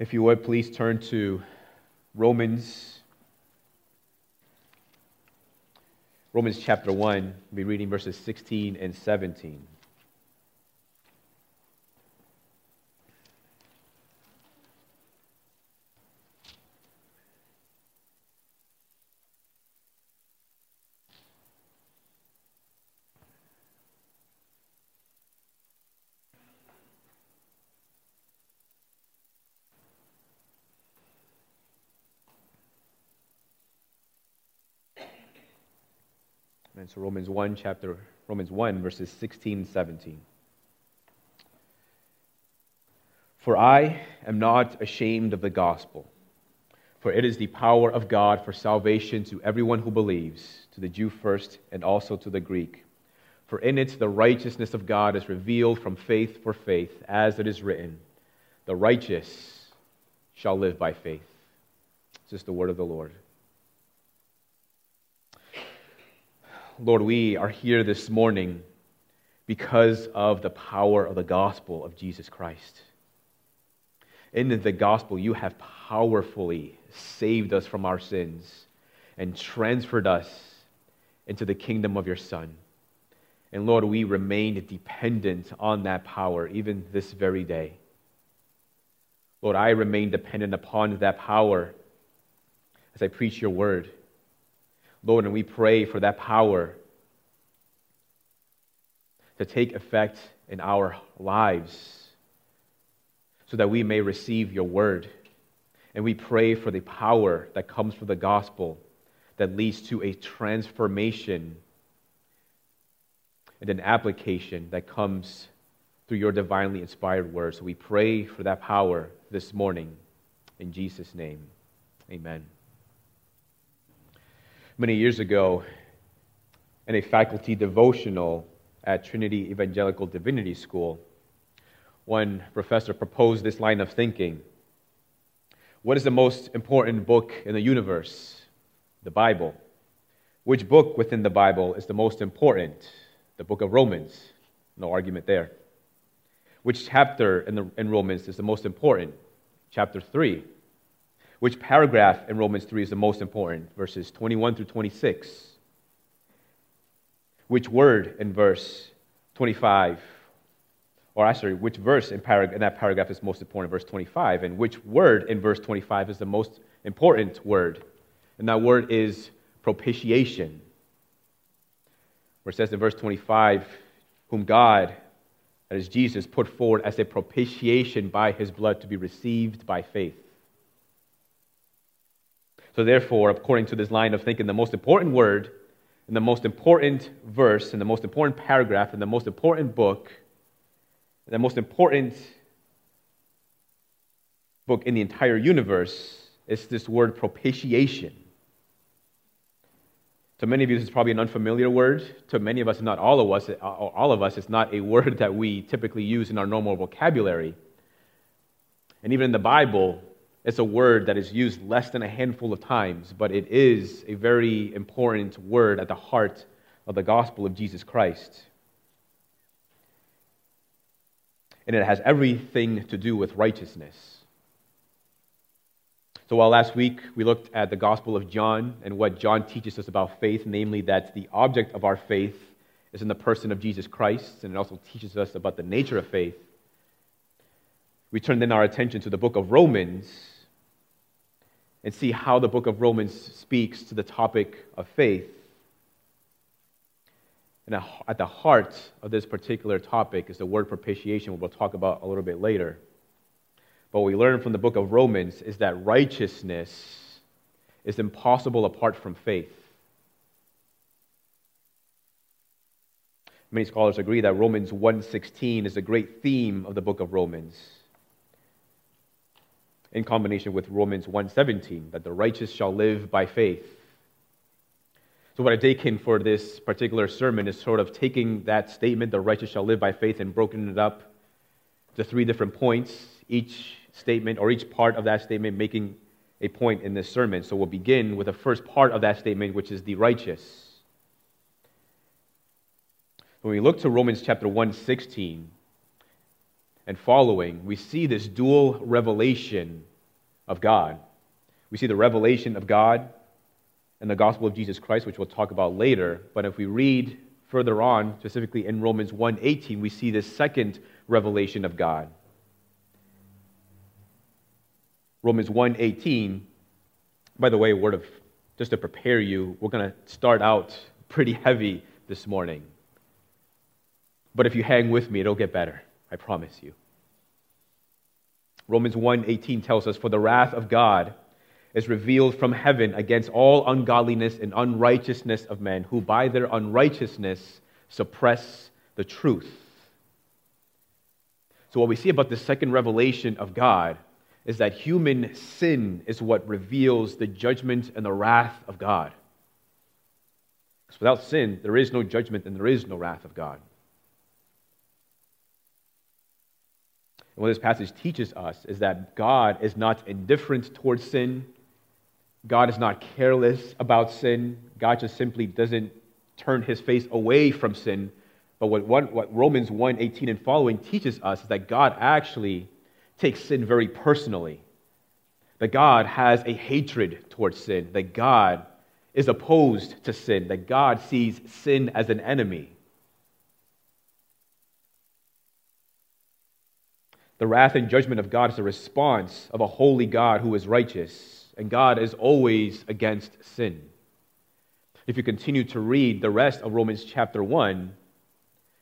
If you would, please turn to Romans. Romans chapter 1. We'll be reading verses 16 and 17. And Romans 1, chapter, Romans 1, verses 16 and 17. For I am not ashamed of the gospel, for it is the power of God for salvation to everyone who believes, to the Jew first, and also to the Greek. For in it the righteousness of God is revealed from faith for faith, as it is written, The righteous shall live by faith. This is the word of the Lord. Lord, we are here this morning because of the power of the gospel of Jesus Christ. In the gospel, you have powerfully saved us from our sins and transferred us into the kingdom of your Son. And Lord, we remain dependent on that power even this very day. Lord, I remain dependent upon that power as I preach your word. Lord, and we pray for that power to take effect in our lives so that we may receive your word. And we pray for the power that comes from the gospel that leads to a transformation and an application that comes through your divinely inspired word. So we pray for that power this morning. In Jesus' name, amen many years ago in a faculty devotional at Trinity Evangelical Divinity School. One professor proposed this line of thinking What is the most important book in the universe? The Bible. Which book within the Bible is the most important? The book of Romans. No argument there. Which chapter in, the, in Romans is the most important? Chapter 3. Which paragraph in Romans 3 is the most important? Verses 21 through 26. Which word in verse 25? Or actually, which verse in, parag- in that paragraph is most important? Verse 25. And which word in verse 25 is the most important word? And that word is propitiation. Where it says in verse 25, whom God, that is Jesus, put forward as a propitiation by his blood to be received by faith. So, therefore, according to this line of thinking, the most important word and the most important verse and the most important paragraph and the most important book and the most important book in the entire universe is this word propitiation. To many of you, this is probably an unfamiliar word. To many of us, not all of us, all of us, it's not a word that we typically use in our normal vocabulary. And even in the Bible, it's a word that is used less than a handful of times, but it is a very important word at the heart of the gospel of Jesus Christ. And it has everything to do with righteousness. So, while last week we looked at the Gospel of John and what John teaches us about faith, namely that the object of our faith is in the person of Jesus Christ, and it also teaches us about the nature of faith, we turn then our attention to the book of Romans and see how the book of Romans speaks to the topic of faith. And at the heart of this particular topic is the word propitiation, which we'll talk about a little bit later. But what we learn from the book of Romans is that righteousness is impossible apart from faith. Many scholars agree that Romans 1:16 is a great theme of the book of Romans in combination with Romans 1:17 that the righteous shall live by faith. So what I've taken for this particular sermon is sort of taking that statement, the righteous shall live by faith, and broken it up to three different points, each statement or each part of that statement making a point in this sermon. So we'll begin with the first part of that statement, which is the righteous. When we look to Romans chapter 1:16, and following, we see this dual revelation of God. We see the revelation of God in the gospel of Jesus Christ, which we'll talk about later. But if we read further on, specifically in Romans 1:18, we see this second revelation of God. Romans 1:18, by the way, word of just to prepare you, we're going to start out pretty heavy this morning. But if you hang with me, it'll get better. I promise you. Romans 1:18 tells us for the wrath of God is revealed from heaven against all ungodliness and unrighteousness of men who by their unrighteousness suppress the truth. So, what we see about the second revelation of God is that human sin is what reveals the judgment and the wrath of God. Because without sin, there is no judgment and there is no wrath of God. What this passage teaches us is that God is not indifferent towards sin. God is not careless about sin. God just simply doesn't turn his face away from sin. But what, what, what Romans 1 18 and following teaches us is that God actually takes sin very personally. That God has a hatred towards sin. That God is opposed to sin. That God sees sin as an enemy. The wrath and judgment of God is a response of a holy God who is righteous, and God is always against sin. If you continue to read the rest of Romans chapter 1,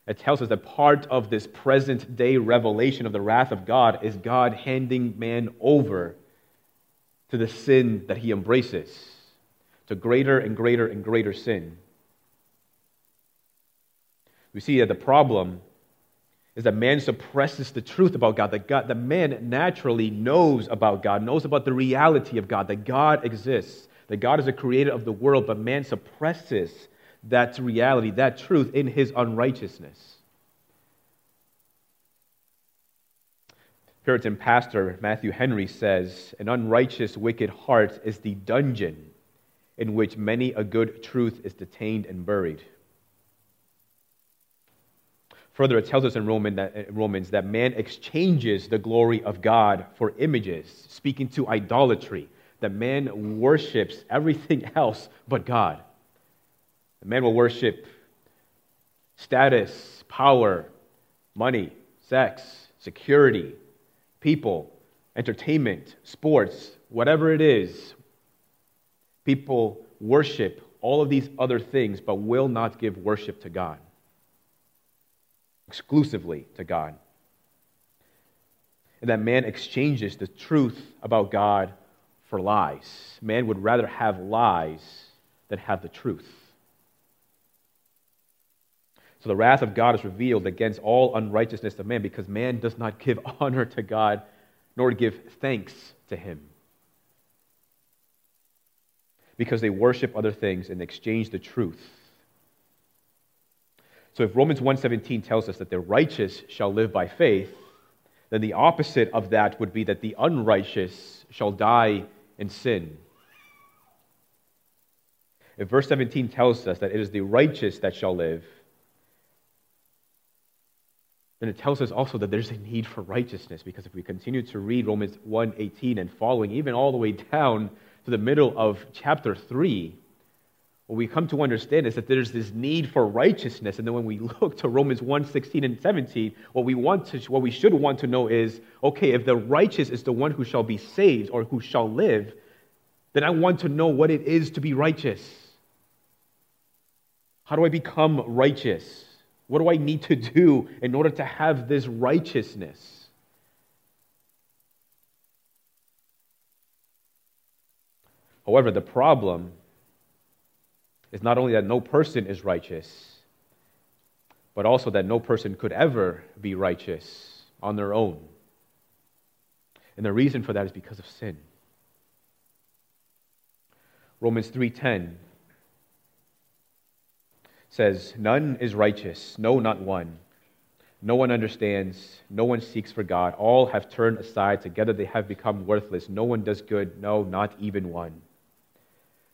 it tells us that part of this present day revelation of the wrath of God is God handing man over to the sin that he embraces, to greater and greater and greater sin. We see that the problem is that man suppresses the truth about God, that God, that man naturally knows about God, knows about the reality of God, that God exists, that God is the creator of the world, but man suppresses that reality, that truth in his unrighteousness. Puritan pastor Matthew Henry says, An unrighteous, wicked heart is the dungeon in which many a good truth is detained and buried. Further, it tells us in Romans that man exchanges the glory of God for images, speaking to idolatry, that man worships everything else but God. man will worship status, power, money, sex, security, people, entertainment, sports, whatever it is. People worship all of these other things, but will not give worship to God exclusively to God. And that man exchanges the truth about God for lies. Man would rather have lies than have the truth. So the wrath of God is revealed against all unrighteousness of man because man does not give honor to God nor give thanks to him. Because they worship other things and exchange the truth so if Romans 1:17 tells us that the righteous shall live by faith, then the opposite of that would be that the unrighteous shall die in sin. If verse 17 tells us that it is the righteous that shall live, then it tells us also that there's a need for righteousness because if we continue to read Romans 1:18 and following even all the way down to the middle of chapter 3, what we come to understand is that there's this need for righteousness. And then when we look to Romans 1 16 and 17, what we, want to, what we should want to know is okay, if the righteous is the one who shall be saved or who shall live, then I want to know what it is to be righteous. How do I become righteous? What do I need to do in order to have this righteousness? However, the problem is not only that no person is righteous, but also that no person could ever be righteous on their own. And the reason for that is because of sin. Romans 3:10 says, "None is righteous, no not one. No one understands, no one seeks for God. All have turned aside, together they have become worthless. No one does good, no, not even one."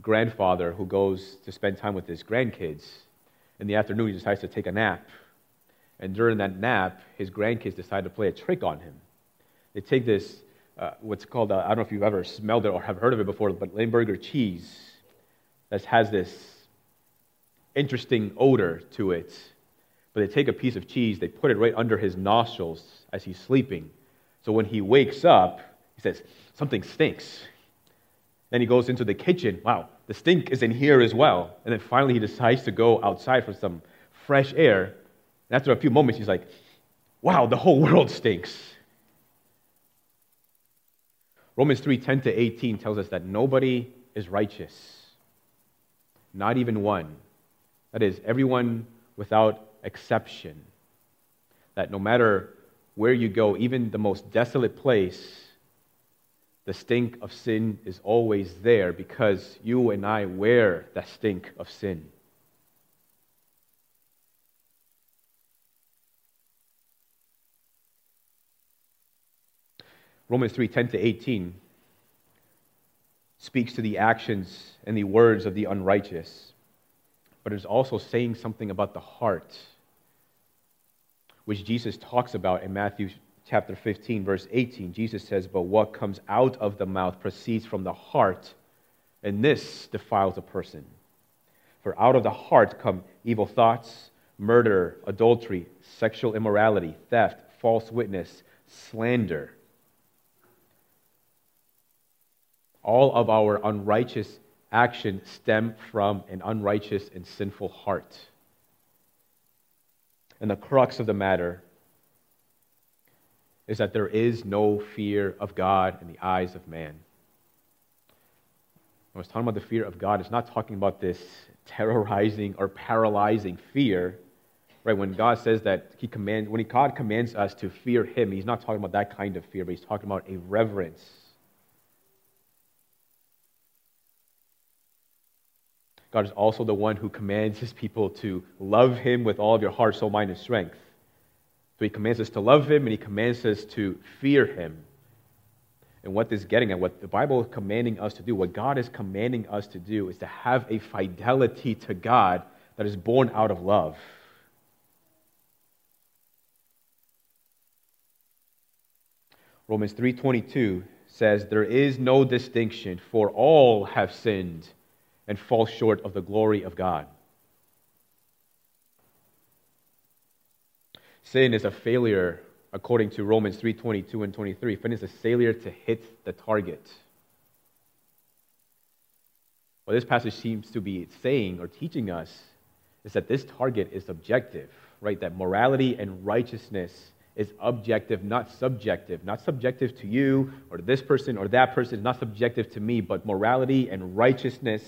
grandfather who goes to spend time with his grandkids. In the afternoon, he decides to take a nap. And during that nap, his grandkids decide to play a trick on him. They take this, uh, what's called, uh, I don't know if you've ever smelled it or have heard of it before, but Limburger cheese that has this interesting odor to it. But they take a piece of cheese, they put it right under his nostrils as he's sleeping. So when he wakes up, he says, Something stinks. Then he goes into the kitchen. Wow, the stink is in here as well. And then finally he decides to go outside for some fresh air. And after a few moments, he's like, Wow, the whole world stinks. Romans 3 10 to 18 tells us that nobody is righteous, not even one. That is, everyone without exception. That no matter where you go, even the most desolate place, the stink of sin is always there because you and I wear the stink of sin. Romans 3 10 to 18 speaks to the actions and the words of the unrighteous, but is also saying something about the heart, which Jesus talks about in Matthew chapter 15, verse 18, Jesus says, But what comes out of the mouth proceeds from the heart, and this defiles a person. For out of the heart come evil thoughts, murder, adultery, sexual immorality, theft, false witness, slander. All of our unrighteous action stem from an unrighteous and sinful heart. And the crux of the matter is that there is no fear of God in the eyes of man. When I was talking about the fear of God, it's not talking about this terrorizing or paralyzing fear. Right? When God says that He commands, when God commands us to fear Him, He's not talking about that kind of fear, but He's talking about a reverence. God is also the one who commands His people to love Him with all of your heart, soul, mind, and strength. So he commands us to love him and he commands us to fear him. And what this is getting at, what the Bible is commanding us to do, what God is commanding us to do, is to have a fidelity to God that is born out of love. Romans 3:22 says there is no distinction for all have sinned and fall short of the glory of God. Sin is a failure, according to Romans 3 22 and 23. Sin is a failure to hit the target. What this passage seems to be saying or teaching us is that this target is objective, right? That morality and righteousness is objective, not subjective. Not subjective to you or to this person or that person, not subjective to me, but morality and righteousness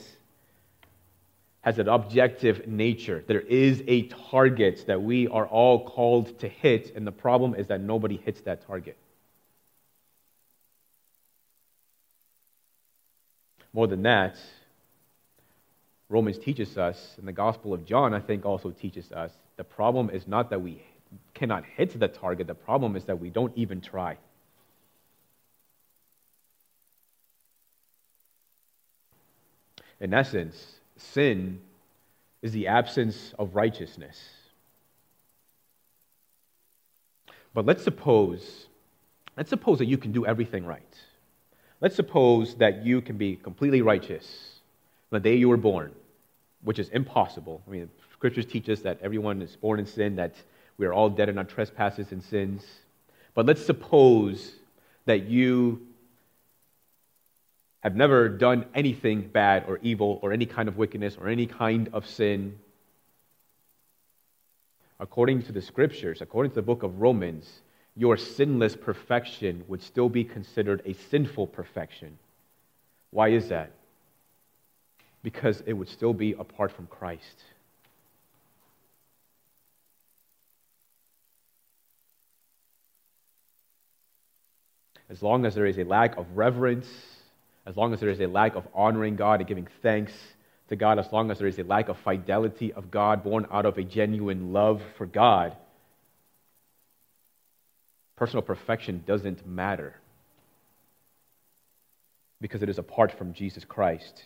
has an objective nature. There is a target that we are all called to hit, and the problem is that nobody hits that target. More than that, Romans teaches us, and the Gospel of John, I think, also teaches us the problem is not that we cannot hit the target, the problem is that we don't even try. In essence, sin is the absence of righteousness. But let's suppose, let's suppose that you can do everything right. Let's suppose that you can be completely righteous from the day you were born, which is impossible. I mean, scriptures teach us that everyone is born in sin, that we are all dead in our trespasses and sins. But let's suppose that you have never done anything bad or evil or any kind of wickedness or any kind of sin. According to the scriptures, according to the book of Romans, your sinless perfection would still be considered a sinful perfection. Why is that? Because it would still be apart from Christ. As long as there is a lack of reverence, as long as there is a lack of honoring God and giving thanks to God, as long as there is a lack of fidelity of God born out of a genuine love for God, personal perfection doesn't matter because it is apart from Jesus Christ.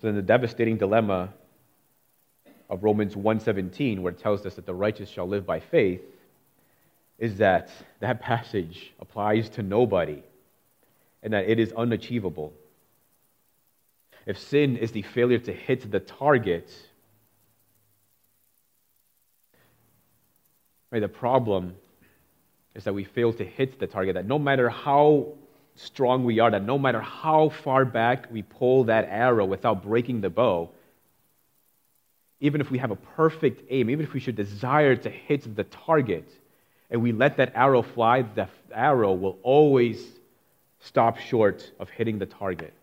So then the devastating dilemma of Romans 1:17 where it tells us that the righteous shall live by faith is that that passage applies to nobody and that it is unachievable. If sin is the failure to hit the target, right, the problem is that we fail to hit the target, that no matter how strong we are, that no matter how far back we pull that arrow without breaking the bow, even if we have a perfect aim, even if we should desire to hit the target, and we let that arrow fly, the arrow will always stop short of hitting the target.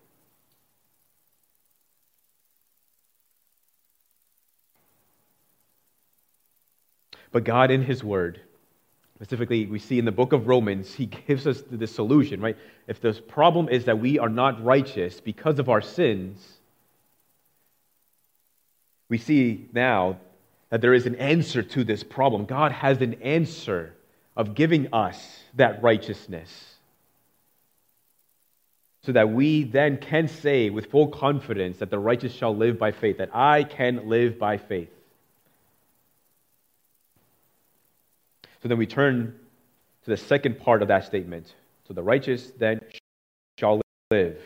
But God, in His Word, specifically we see in the book of Romans, He gives us the solution, right? If the problem is that we are not righteous because of our sins, we see now that there is an answer to this problem. God has an answer of giving us that righteousness so that we then can say with full confidence that the righteous shall live by faith, that I can live by faith. So then we turn to the second part of that statement. So the righteous then shall live.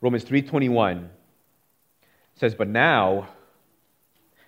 Romans 3:21 says, "But now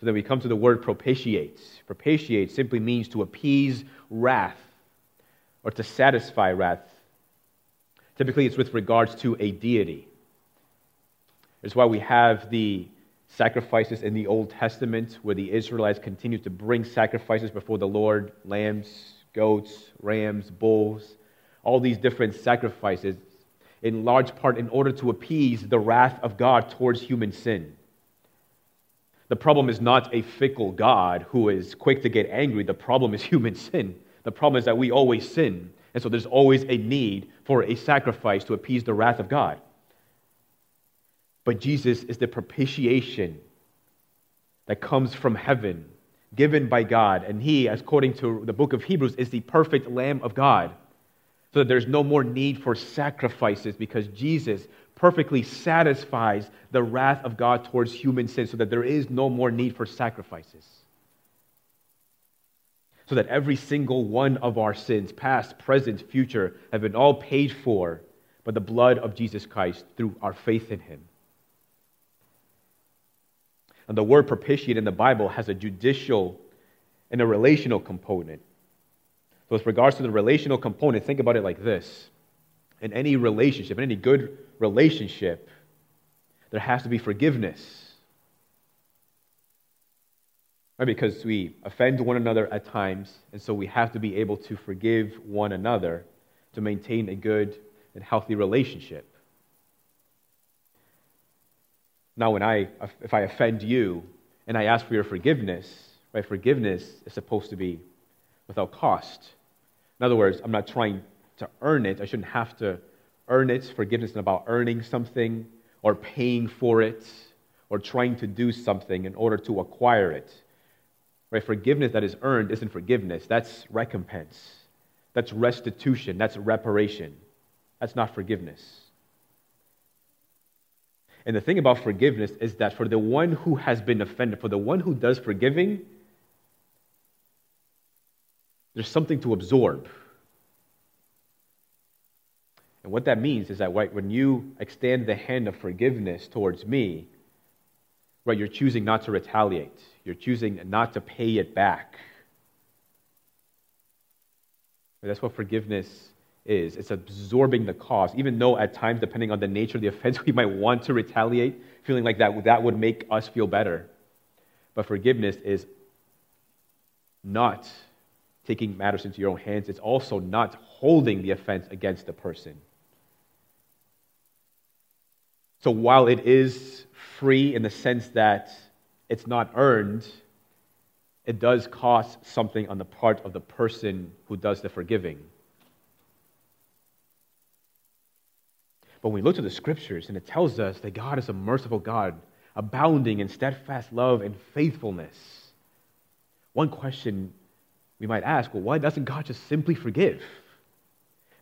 So then we come to the word propitiate. Propitiate simply means to appease wrath or to satisfy wrath. Typically, it's with regards to a deity. It's why we have the sacrifices in the Old Testament where the Israelites continue to bring sacrifices before the Lord lambs, goats, rams, bulls, all these different sacrifices, in large part in order to appease the wrath of God towards human sin. The problem is not a fickle God who is quick to get angry. The problem is human sin. The problem is that we always sin. And so there's always a need for a sacrifice to appease the wrath of God. But Jesus is the propitiation that comes from heaven, given by God. And he, according to the book of Hebrews, is the perfect Lamb of God. So that there's no more need for sacrifices because Jesus perfectly satisfies the wrath of God towards human sin so that there is no more need for sacrifices. So that every single one of our sins, past, present, future, have been all paid for by the blood of Jesus Christ through our faith in Him. And the word propitiate in the Bible has a judicial and a relational component. So, with regards to the relational component, think about it like this in any relationship, in any good relationship, there has to be forgiveness. Right? Because we offend one another at times, and so we have to be able to forgive one another to maintain a good and healthy relationship. Now, when I, if I offend you and I ask for your forgiveness, right, forgiveness is supposed to be without cost. In other words, I'm not trying to earn it. I shouldn't have to earn it. Forgiveness is about earning something or paying for it or trying to do something in order to acquire it. Right? Forgiveness that is earned isn't forgiveness, that's recompense. That's restitution, that's reparation. That's not forgiveness. And the thing about forgiveness is that for the one who has been offended, for the one who does forgiving, there's something to absorb. And what that means is that when you extend the hand of forgiveness towards me, right, you're choosing not to retaliate. You're choosing not to pay it back. That's what forgiveness is it's absorbing the cost, even though at times, depending on the nature of the offense, we might want to retaliate, feeling like that, that would make us feel better. But forgiveness is not taking matters into your own hands, it's also not holding the offense against the person. So while it is free in the sense that it's not earned, it does cost something on the part of the person who does the forgiving. But when we look to the scriptures and it tells us that God is a merciful God, abounding in steadfast love and faithfulness, one question we might ask well, why doesn't God just simply forgive?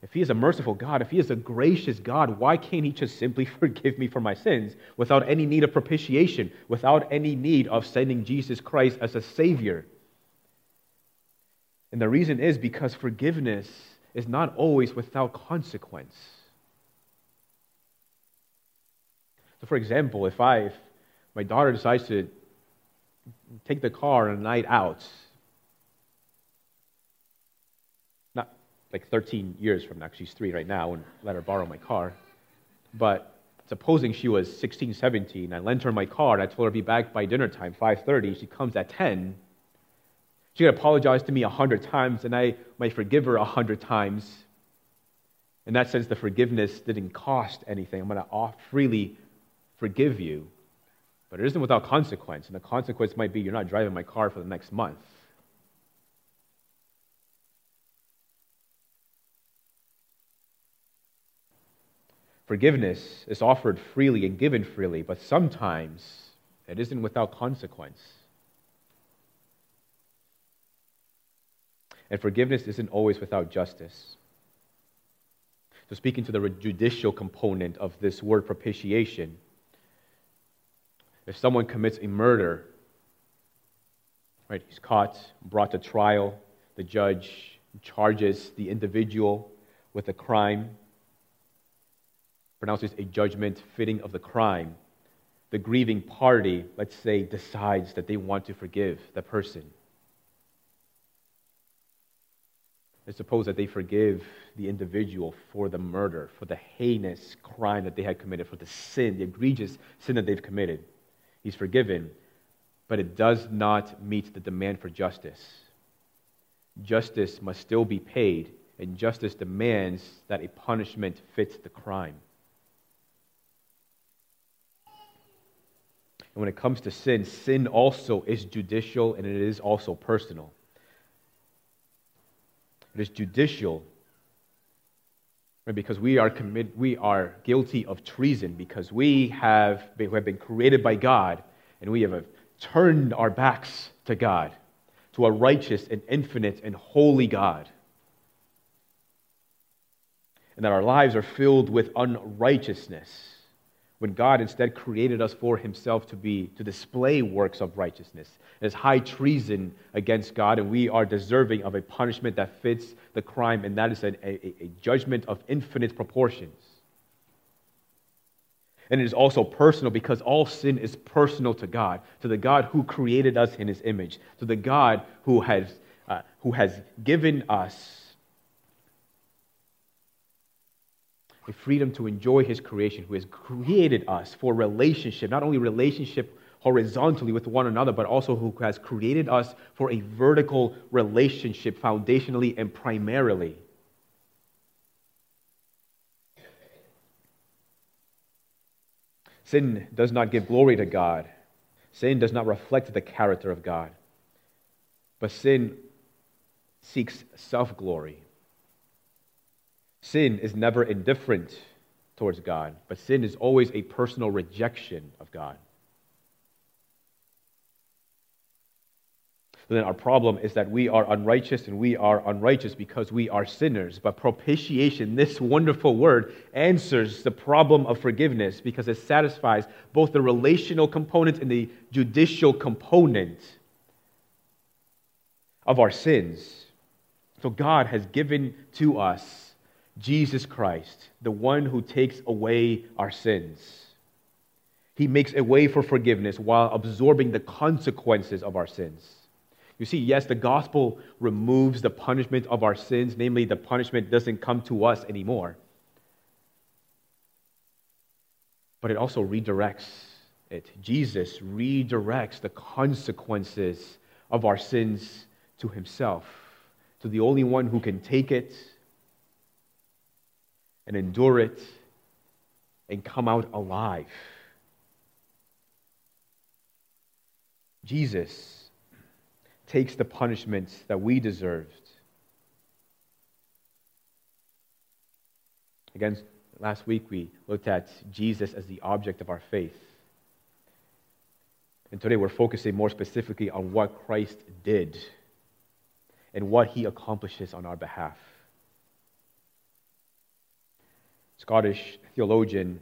If He is a merciful God, if He is a gracious God, why can't He just simply forgive me for my sins without any need of propitiation, without any need of sending Jesus Christ as a Savior? And the reason is because forgiveness is not always without consequence. So, for example, if I, if my daughter decides to take the car on a night out, not like 13 years from now, she's three right now, and let her borrow my car, but supposing she was 16, 17, I lent her my car and I told her to be back by dinner time, 5.30, she comes at 10, she could apologize to me a hundred times, and I might forgive her a hundred times. In that sense, the forgiveness didn't cost anything. I'm going to freely forgive you, but it isn't without consequence. And the consequence might be you're not driving my car for the next month. Forgiveness is offered freely and given freely, but sometimes it isn't without consequence. And forgiveness isn't always without justice. So, speaking to the judicial component of this word propitiation, if someone commits a murder, right, he's caught, brought to trial, the judge charges the individual with a crime, pronounces a judgment fitting of the crime. The grieving party, let's say, decides that they want to forgive the person. Let's suppose that they forgive the individual for the murder, for the heinous crime that they had committed, for the sin, the egregious sin that they've committed he's forgiven, but it does not meet the demand for justice. Justice must still be paid, and justice demands that a punishment fits the crime. And when it comes to sin, sin also is judicial and it is also personal. It is judicial right, because we are, commit, we are guilty of treason because we have, been, we have been created by God and we have turned our backs to God, to a righteous and infinite and holy God. And that our lives are filled with unrighteousness when God instead created us for himself to be to display works of righteousness. It is high treason against God, and we are deserving of a punishment that fits the crime, and that is a, a, a judgment of infinite proportions. And it is also personal because all sin is personal to God, to the God who created us in his image, to the God who has, uh, who has given us a freedom to enjoy his creation, who has created us for relationship, not only relationship horizontally with one another, but also who has created us for a vertical relationship foundationally and primarily. Sin does not give glory to God. Sin does not reflect the character of God. But sin seeks self glory. Sin is never indifferent towards God, but sin is always a personal rejection of God. then our problem is that we are unrighteous and we are unrighteous because we are sinners. But propitiation, this wonderful word, answers the problem of forgiveness because it satisfies both the relational component and the judicial component of our sins. So God has given to us Jesus Christ, the one who takes away our sins. He makes a way for forgiveness while absorbing the consequences of our sins. You see, yes, the gospel removes the punishment of our sins, namely, the punishment doesn't come to us anymore. But it also redirects it. Jesus redirects the consequences of our sins to himself, to the only one who can take it and endure it and come out alive. Jesus takes the punishment that we deserved. Again, last week we looked at Jesus as the object of our faith. And today we're focusing more specifically on what Christ did and what he accomplishes on our behalf. Scottish theologian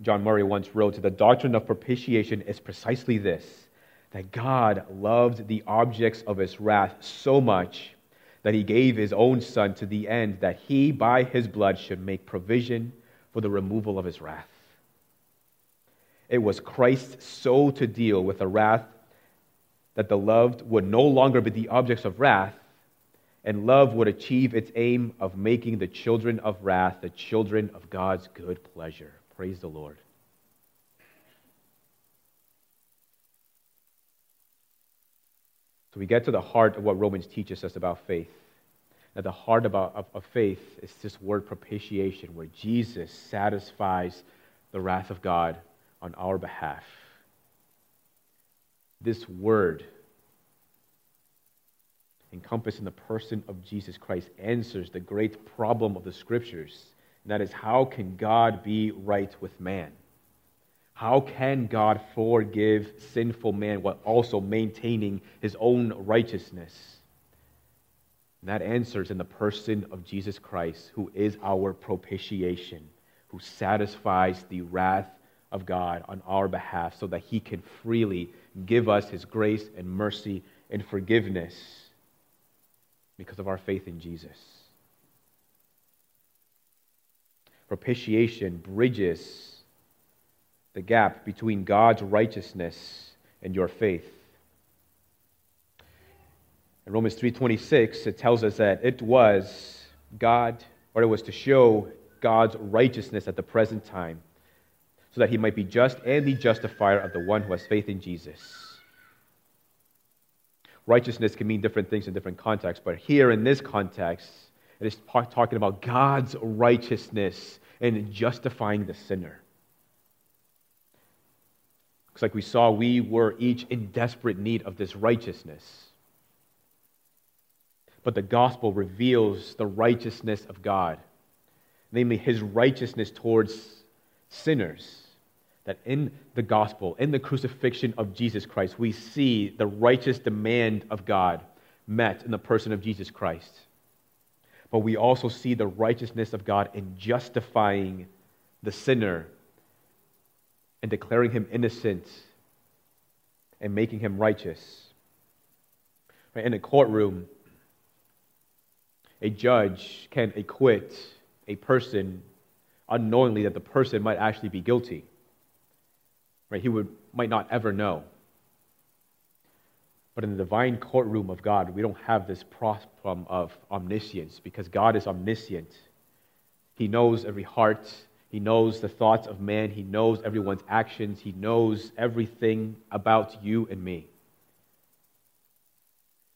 John Murray once wrote that The doctrine of propitiation is precisely this that God loved the objects of his wrath so much that he gave his own Son to the end that he, by his blood, should make provision for the removal of his wrath. It was Christ so to deal with the wrath that the loved would no longer be the objects of wrath, and love would achieve its aim of making the children of wrath the children of God's good pleasure. Praise the Lord. So we get to the heart of what Romans teaches us about faith. At the heart about, of, of faith is this word propitiation, where Jesus satisfies the wrath of God on our behalf. This word, encompassed in the person of Jesus Christ, answers the great problem of the scriptures, and that is how can God be right with man? How can God forgive sinful man while also maintaining his own righteousness? And that answers in the person of Jesus Christ, who is our propitiation, who satisfies the wrath of God on our behalf so that he can freely give us his grace and mercy and forgiveness because of our faith in Jesus. Propitiation bridges the gap between God's righteousness and your faith. In Romans 3:26 it tells us that it was God or it was to show God's righteousness at the present time so that he might be just and the justifier of the one who has faith in Jesus. Righteousness can mean different things in different contexts, but here in this context, it is talking about God's righteousness and justifying the sinner. Looks like we saw we were each in desperate need of this righteousness. But the gospel reveals the righteousness of God, namely his righteousness towards sinners that in the gospel, in the crucifixion of Jesus Christ, we see the righteous demand of God met in the person of Jesus Christ. But we also see the righteousness of God in justifying the sinner and declaring him innocent and making him righteous. Right? In a courtroom, a judge can acquit a person unknowingly that the person might actually be guilty. Right? He would, might not ever know. But in the divine courtroom of God, we don't have this problem of omniscience because God is omniscient. He knows every heart, He knows the thoughts of man, He knows everyone's actions, He knows everything about you and me.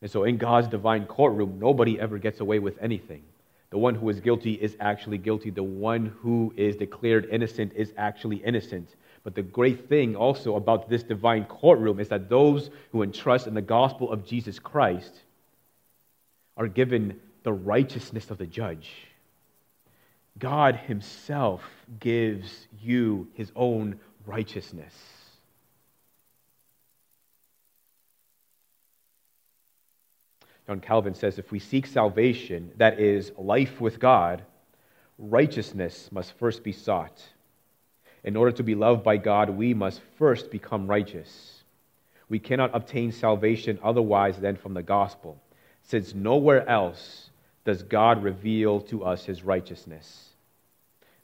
And so in God's divine courtroom, nobody ever gets away with anything. The one who is guilty is actually guilty. The one who is declared innocent is actually innocent. But the great thing also about this divine courtroom is that those who entrust in the gospel of Jesus Christ are given the righteousness of the judge. God Himself gives you His own righteousness. John Calvin says if we seek salvation, that is, life with God, righteousness must first be sought. In order to be loved by God, we must first become righteous. We cannot obtain salvation otherwise than from the gospel, since nowhere else does God reveal to us his righteousness.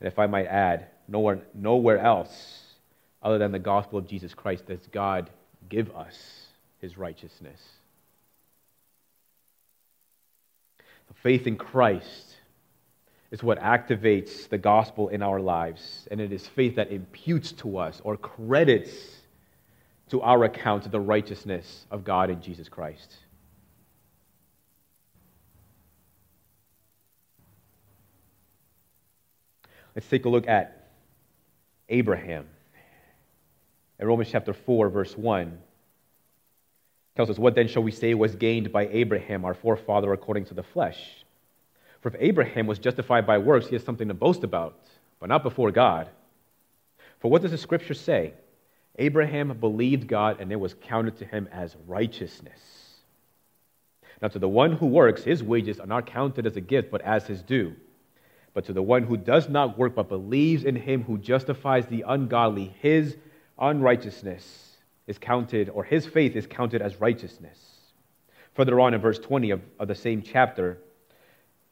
And if I might add, nowhere, nowhere else other than the gospel of Jesus Christ does God give us his righteousness. The faith in Christ is what activates the gospel in our lives, and it is faith that imputes to us or credits to our account the righteousness of God in Jesus Christ. Let's take a look at Abraham. In Romans chapter 4, verse 1, tells us, What then shall we say was gained by Abraham, our forefather, according to the flesh? For if Abraham was justified by works, he has something to boast about, but not before God. For what does the scripture say? Abraham believed God, and it was counted to him as righteousness. Now, to the one who works, his wages are not counted as a gift, but as his due. But to the one who does not work, but believes in him who justifies the ungodly, his unrighteousness is counted, or his faith is counted as righteousness. Further on in verse 20 of, of the same chapter,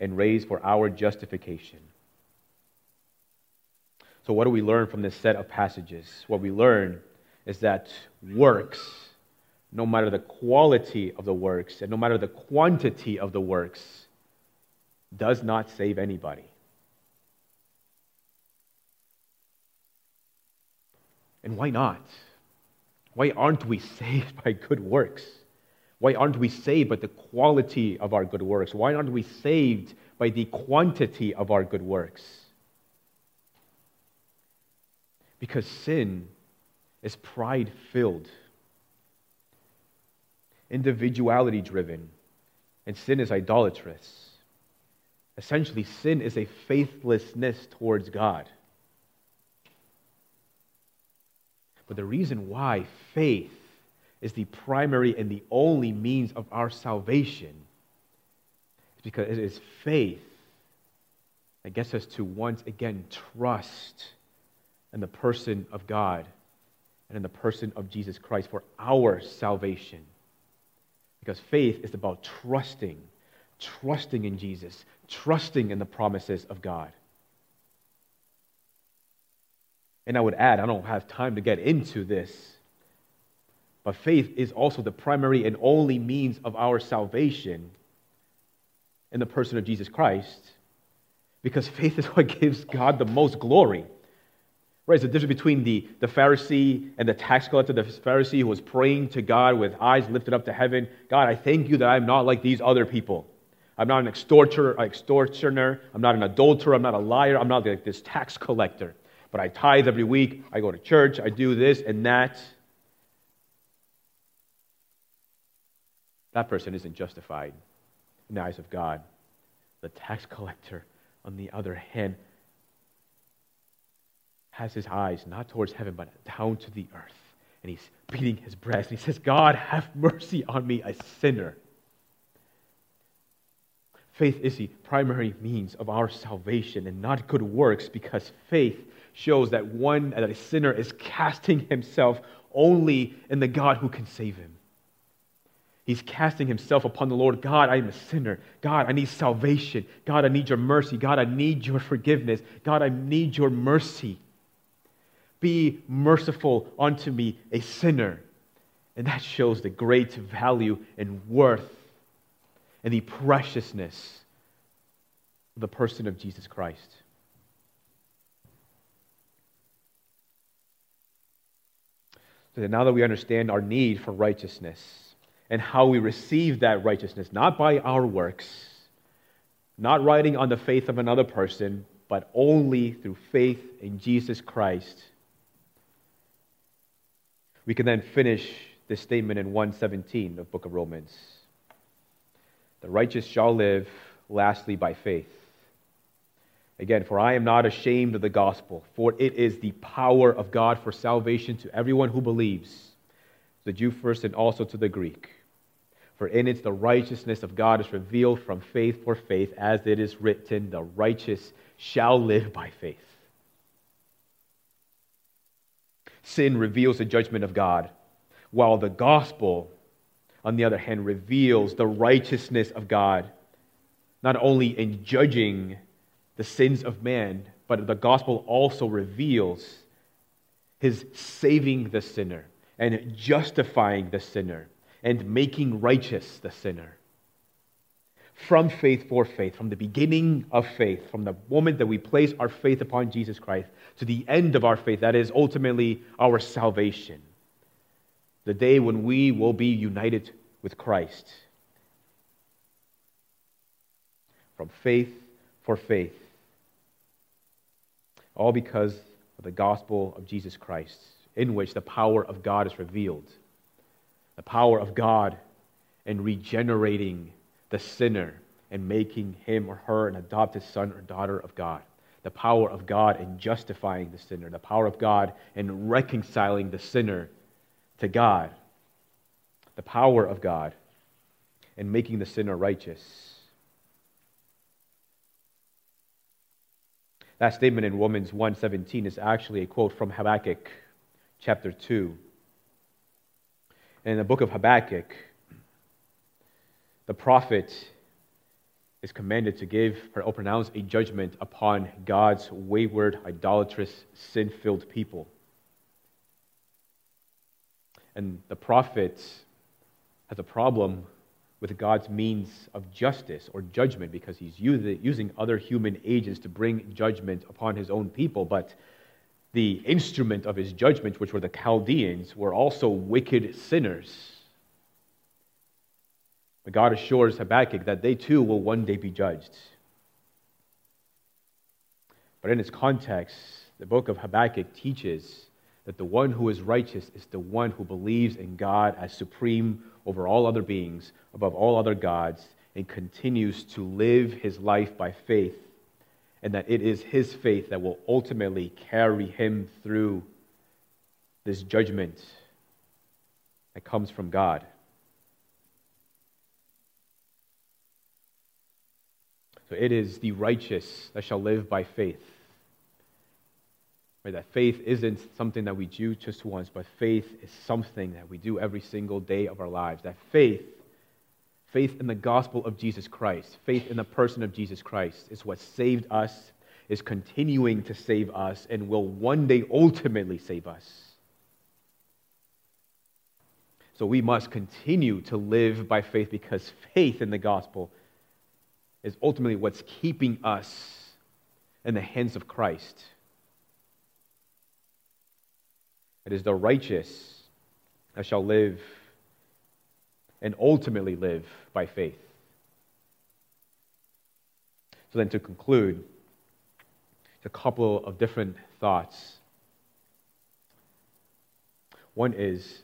and raised for our justification. So, what do we learn from this set of passages? What we learn is that works, no matter the quality of the works and no matter the quantity of the works, does not save anybody. And why not? Why aren't we saved by good works? Why aren't we saved by the quality of our good works? Why aren't we saved by the quantity of our good works? Because sin is pride filled, individuality driven, and sin is idolatrous. Essentially, sin is a faithlessness towards God. But the reason why faith is the primary and the only means of our salvation is because it is faith that gets us to once again trust in the person of God and in the person of Jesus Christ for our salvation. Because faith is about trusting, trusting in Jesus, trusting in the promises of God. And I would add, I don't have time to get into this, but faith is also the primary and only means of our salvation in the person of Jesus Christ, because faith is what gives God the most glory. Right? It's the difference between the, the Pharisee and the tax collector. The Pharisee who was praying to God with eyes lifted up to heaven God, I thank you that I'm not like these other people. I'm not an extortioner, extortioner. I'm not an adulterer. I'm not a liar. I'm not like this tax collector but I tithe every week, I go to church, I do this and that. That person isn't justified in the eyes of God. The tax collector, on the other hand, has his eyes not towards heaven, but down to the earth. And he's beating his breast. And he says, God, have mercy on me, a sinner. Faith is the primary means of our salvation and not good works because faith shows that one, that a sinner is casting himself only in the God who can save him. He's casting himself upon the Lord. God, I am a sinner. God, I need salvation. God, I need your mercy. God, I need your forgiveness. God, I need your mercy. Be merciful unto me, a sinner. And that shows the great value and worth and the preciousness of the person of Jesus Christ. So that now that we understand our need for righteousness and how we receive that righteousness, not by our works, not riding on the faith of another person, but only through faith in Jesus Christ, we can then finish this statement in 117 of book of Romans. The righteous shall live lastly by faith. Again, for I am not ashamed of the gospel, for it is the power of God for salvation to everyone who believes, the Jew first and also to the Greek. For in it the righteousness of God is revealed from faith for faith, as it is written, the righteous shall live by faith. Sin reveals the judgment of God, while the gospel, on the other hand, reveals the righteousness of God, not only in judging the sins of man, but the gospel also reveals his saving the sinner and justifying the sinner and making righteous the sinner. From faith for faith, from the beginning of faith, from the moment that we place our faith upon Jesus Christ to the end of our faith, that is ultimately our salvation, the day when we will be united with Christ. From faith for faith, all because of the gospel of Jesus Christ, in which the power of God is revealed the power of God in regenerating the sinner and making him or her an adopted son or daughter of God. The power of God in justifying the sinner. The power of God in reconciling the sinner to God. The power of God in making the sinner righteous. That statement in Romans 1:17 is actually a quote from Habakkuk chapter 2 in the book of Habakkuk, the prophet is commanded to give or pronounce a judgment upon God's wayward, idolatrous, sin filled people. And the prophet has a problem with God's means of justice or judgment because he's using other human agents to bring judgment upon his own people. But the instrument of his judgment, which were the Chaldeans, were also wicked sinners. But God assures Habakkuk that they too will one day be judged. But in its context, the book of Habakkuk teaches that the one who is righteous is the one who believes in God as supreme over all other beings, above all other gods, and continues to live his life by faith and that it is his faith that will ultimately carry him through this judgment that comes from God. So it is the righteous that shall live by faith. Right, that faith isn't something that we do just once, but faith is something that we do every single day of our lives. That faith Faith in the gospel of Jesus Christ, faith in the person of Jesus Christ is what saved us, is continuing to save us, and will one day ultimately save us. So we must continue to live by faith because faith in the gospel is ultimately what's keeping us in the hands of Christ. It is the righteous that shall live and ultimately live by faith. So, then to conclude, a couple of different thoughts. One is,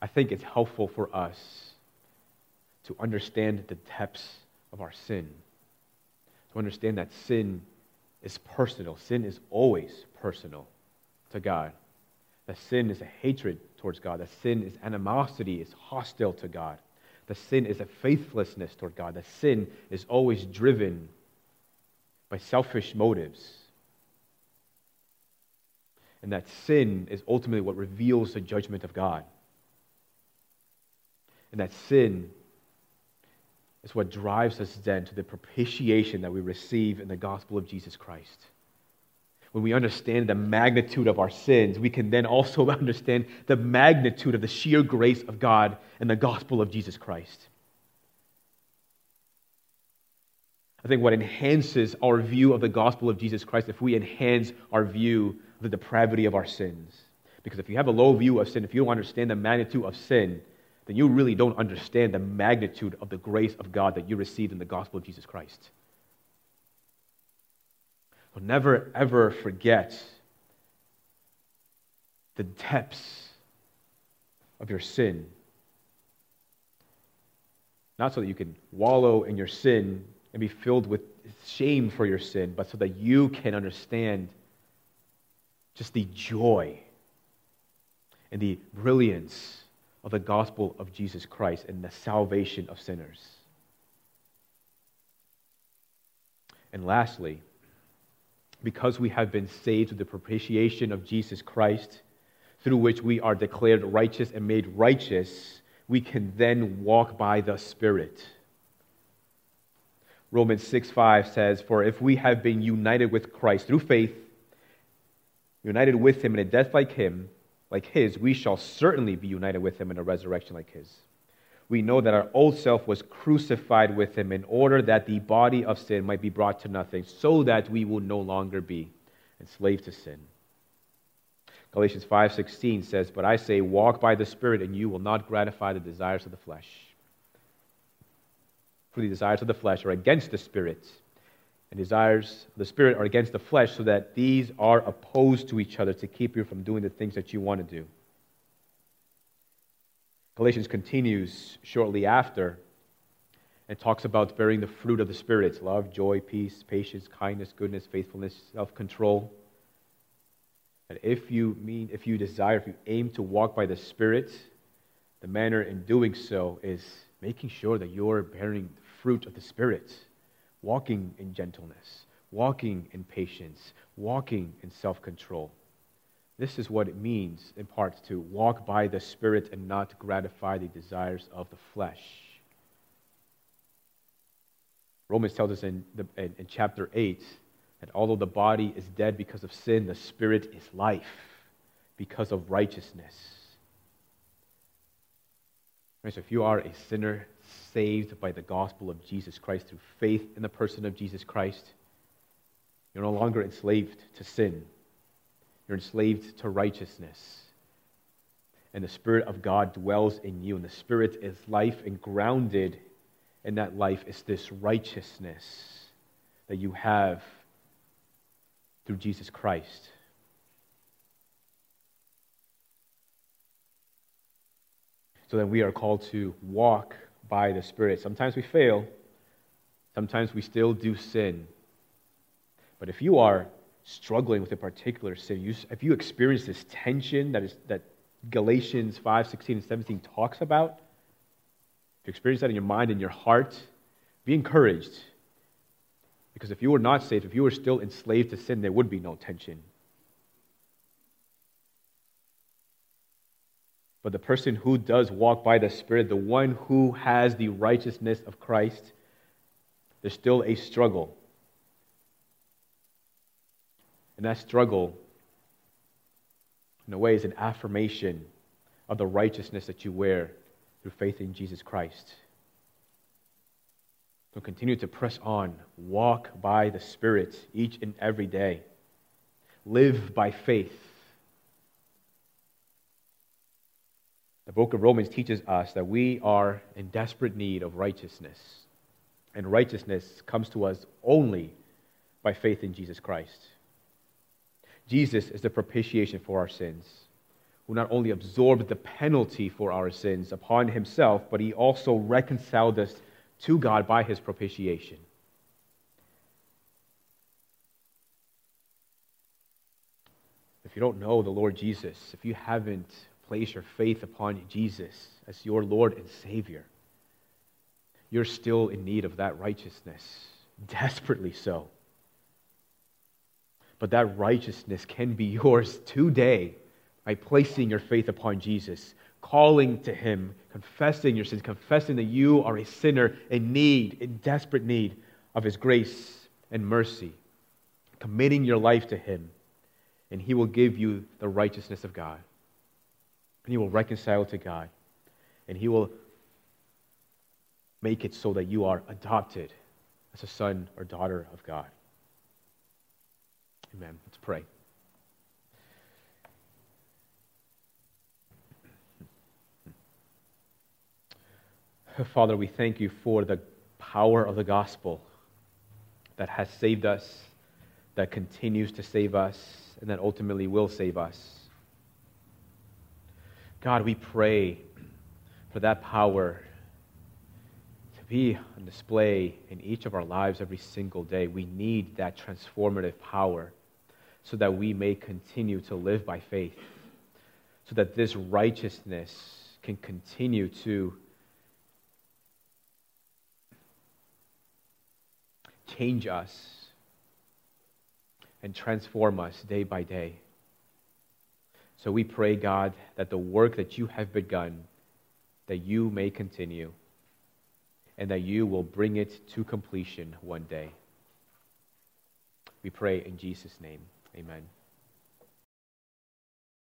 I think it's helpful for us to understand the depths of our sin, to understand that sin is personal. Sin is always personal to God. That sin is a hatred towards God. That sin is animosity, is hostile to God. The sin is a faithlessness toward God. The sin is always driven by selfish motives. And that sin is ultimately what reveals the judgment of God. And that sin is what drives us then to the propitiation that we receive in the gospel of Jesus Christ when we understand the magnitude of our sins, we can then also understand the magnitude of the sheer grace of God and the gospel of Jesus Christ. I think what enhances our view of the gospel of Jesus Christ if we enhance our view of the depravity of our sins. Because if you have a low view of sin, if you don't understand the magnitude of sin, then you really don't understand the magnitude of the grace of God that you received in the gospel of Jesus Christ. Will never, ever forget the depths of your sin. Not so that you can wallow in your sin and be filled with shame for your sin, but so that you can understand just the joy and the brilliance of the gospel of Jesus Christ and the salvation of sinners. And lastly, because we have been saved through the propitiation of Jesus Christ, through which we are declared righteous and made righteous, we can then walk by the Spirit. Romans 6 5 says, For if we have been united with Christ through faith, united with him in a death like him, like his, we shall certainly be united with him in a resurrection like his. We know that our old self was crucified with him in order that the body of sin might be brought to nothing, so that we will no longer be enslaved to sin. Galatians 5:16 says, "But I say, walk by the Spirit, and you will not gratify the desires of the flesh." For the desires of the flesh are against the Spirit, and desires of the Spirit are against the flesh, so that these are opposed to each other to keep you from doing the things that you want to do. Galatians continues shortly after and talks about bearing the fruit of the Spirit love, joy, peace, patience, kindness, goodness, faithfulness, self control. And if you mean, if you desire, if you aim to walk by the Spirit, the manner in doing so is making sure that you're bearing the fruit of the Spirit, walking in gentleness, walking in patience, walking in self control. This is what it means, in part, to walk by the Spirit and not gratify the desires of the flesh. Romans tells us in, the, in, in chapter 8 that although the body is dead because of sin, the spirit is life because of righteousness. Right, so if you are a sinner saved by the gospel of Jesus Christ through faith in the person of Jesus Christ, you're no longer enslaved to sin. You're enslaved to righteousness. And the Spirit of God dwells in you, and the Spirit is life, and grounded in that life is this righteousness that you have through Jesus Christ. So then we are called to walk by the Spirit. Sometimes we fail, sometimes we still do sin. But if you are struggling with a particular sin, you, if you experience this tension that, is, that Galatians 5 16 and 17 talks about, if you experience that in your mind and your heart, be encouraged because if you were not saved, if you were still enslaved to sin, there would be no tension. But the person who does walk by the Spirit, the one who has the righteousness of Christ, there's still a struggle. And that struggle, in a way, is an affirmation of the righteousness that you wear through faith in Jesus Christ. So continue to press on. Walk by the Spirit each and every day. Live by faith. The book of Romans teaches us that we are in desperate need of righteousness. And righteousness comes to us only by faith in Jesus Christ. Jesus is the propitiation for our sins, who not only absorbed the penalty for our sins upon himself, but he also reconciled us to God by his propitiation. If you don't know the Lord Jesus, if you haven't placed your faith upon Jesus as your Lord and Savior, you're still in need of that righteousness, desperately so. But that righteousness can be yours today by placing your faith upon Jesus, calling to Him, confessing your sins, confessing that you are a sinner in need, in desperate need of His grace and mercy, committing your life to Him, and He will give you the righteousness of God. And He will reconcile to God, and He will make it so that you are adopted as a son or daughter of God. Amen. Let's pray. Father, we thank you for the power of the gospel that has saved us, that continues to save us, and that ultimately will save us. God, we pray for that power to be on display in each of our lives every single day. We need that transformative power so that we may continue to live by faith, so that this righteousness can continue to change us and transform us day by day. So we pray, God, that the work that you have begun, that you may continue, and that you will bring it to completion one day. We pray in Jesus' name. Amen.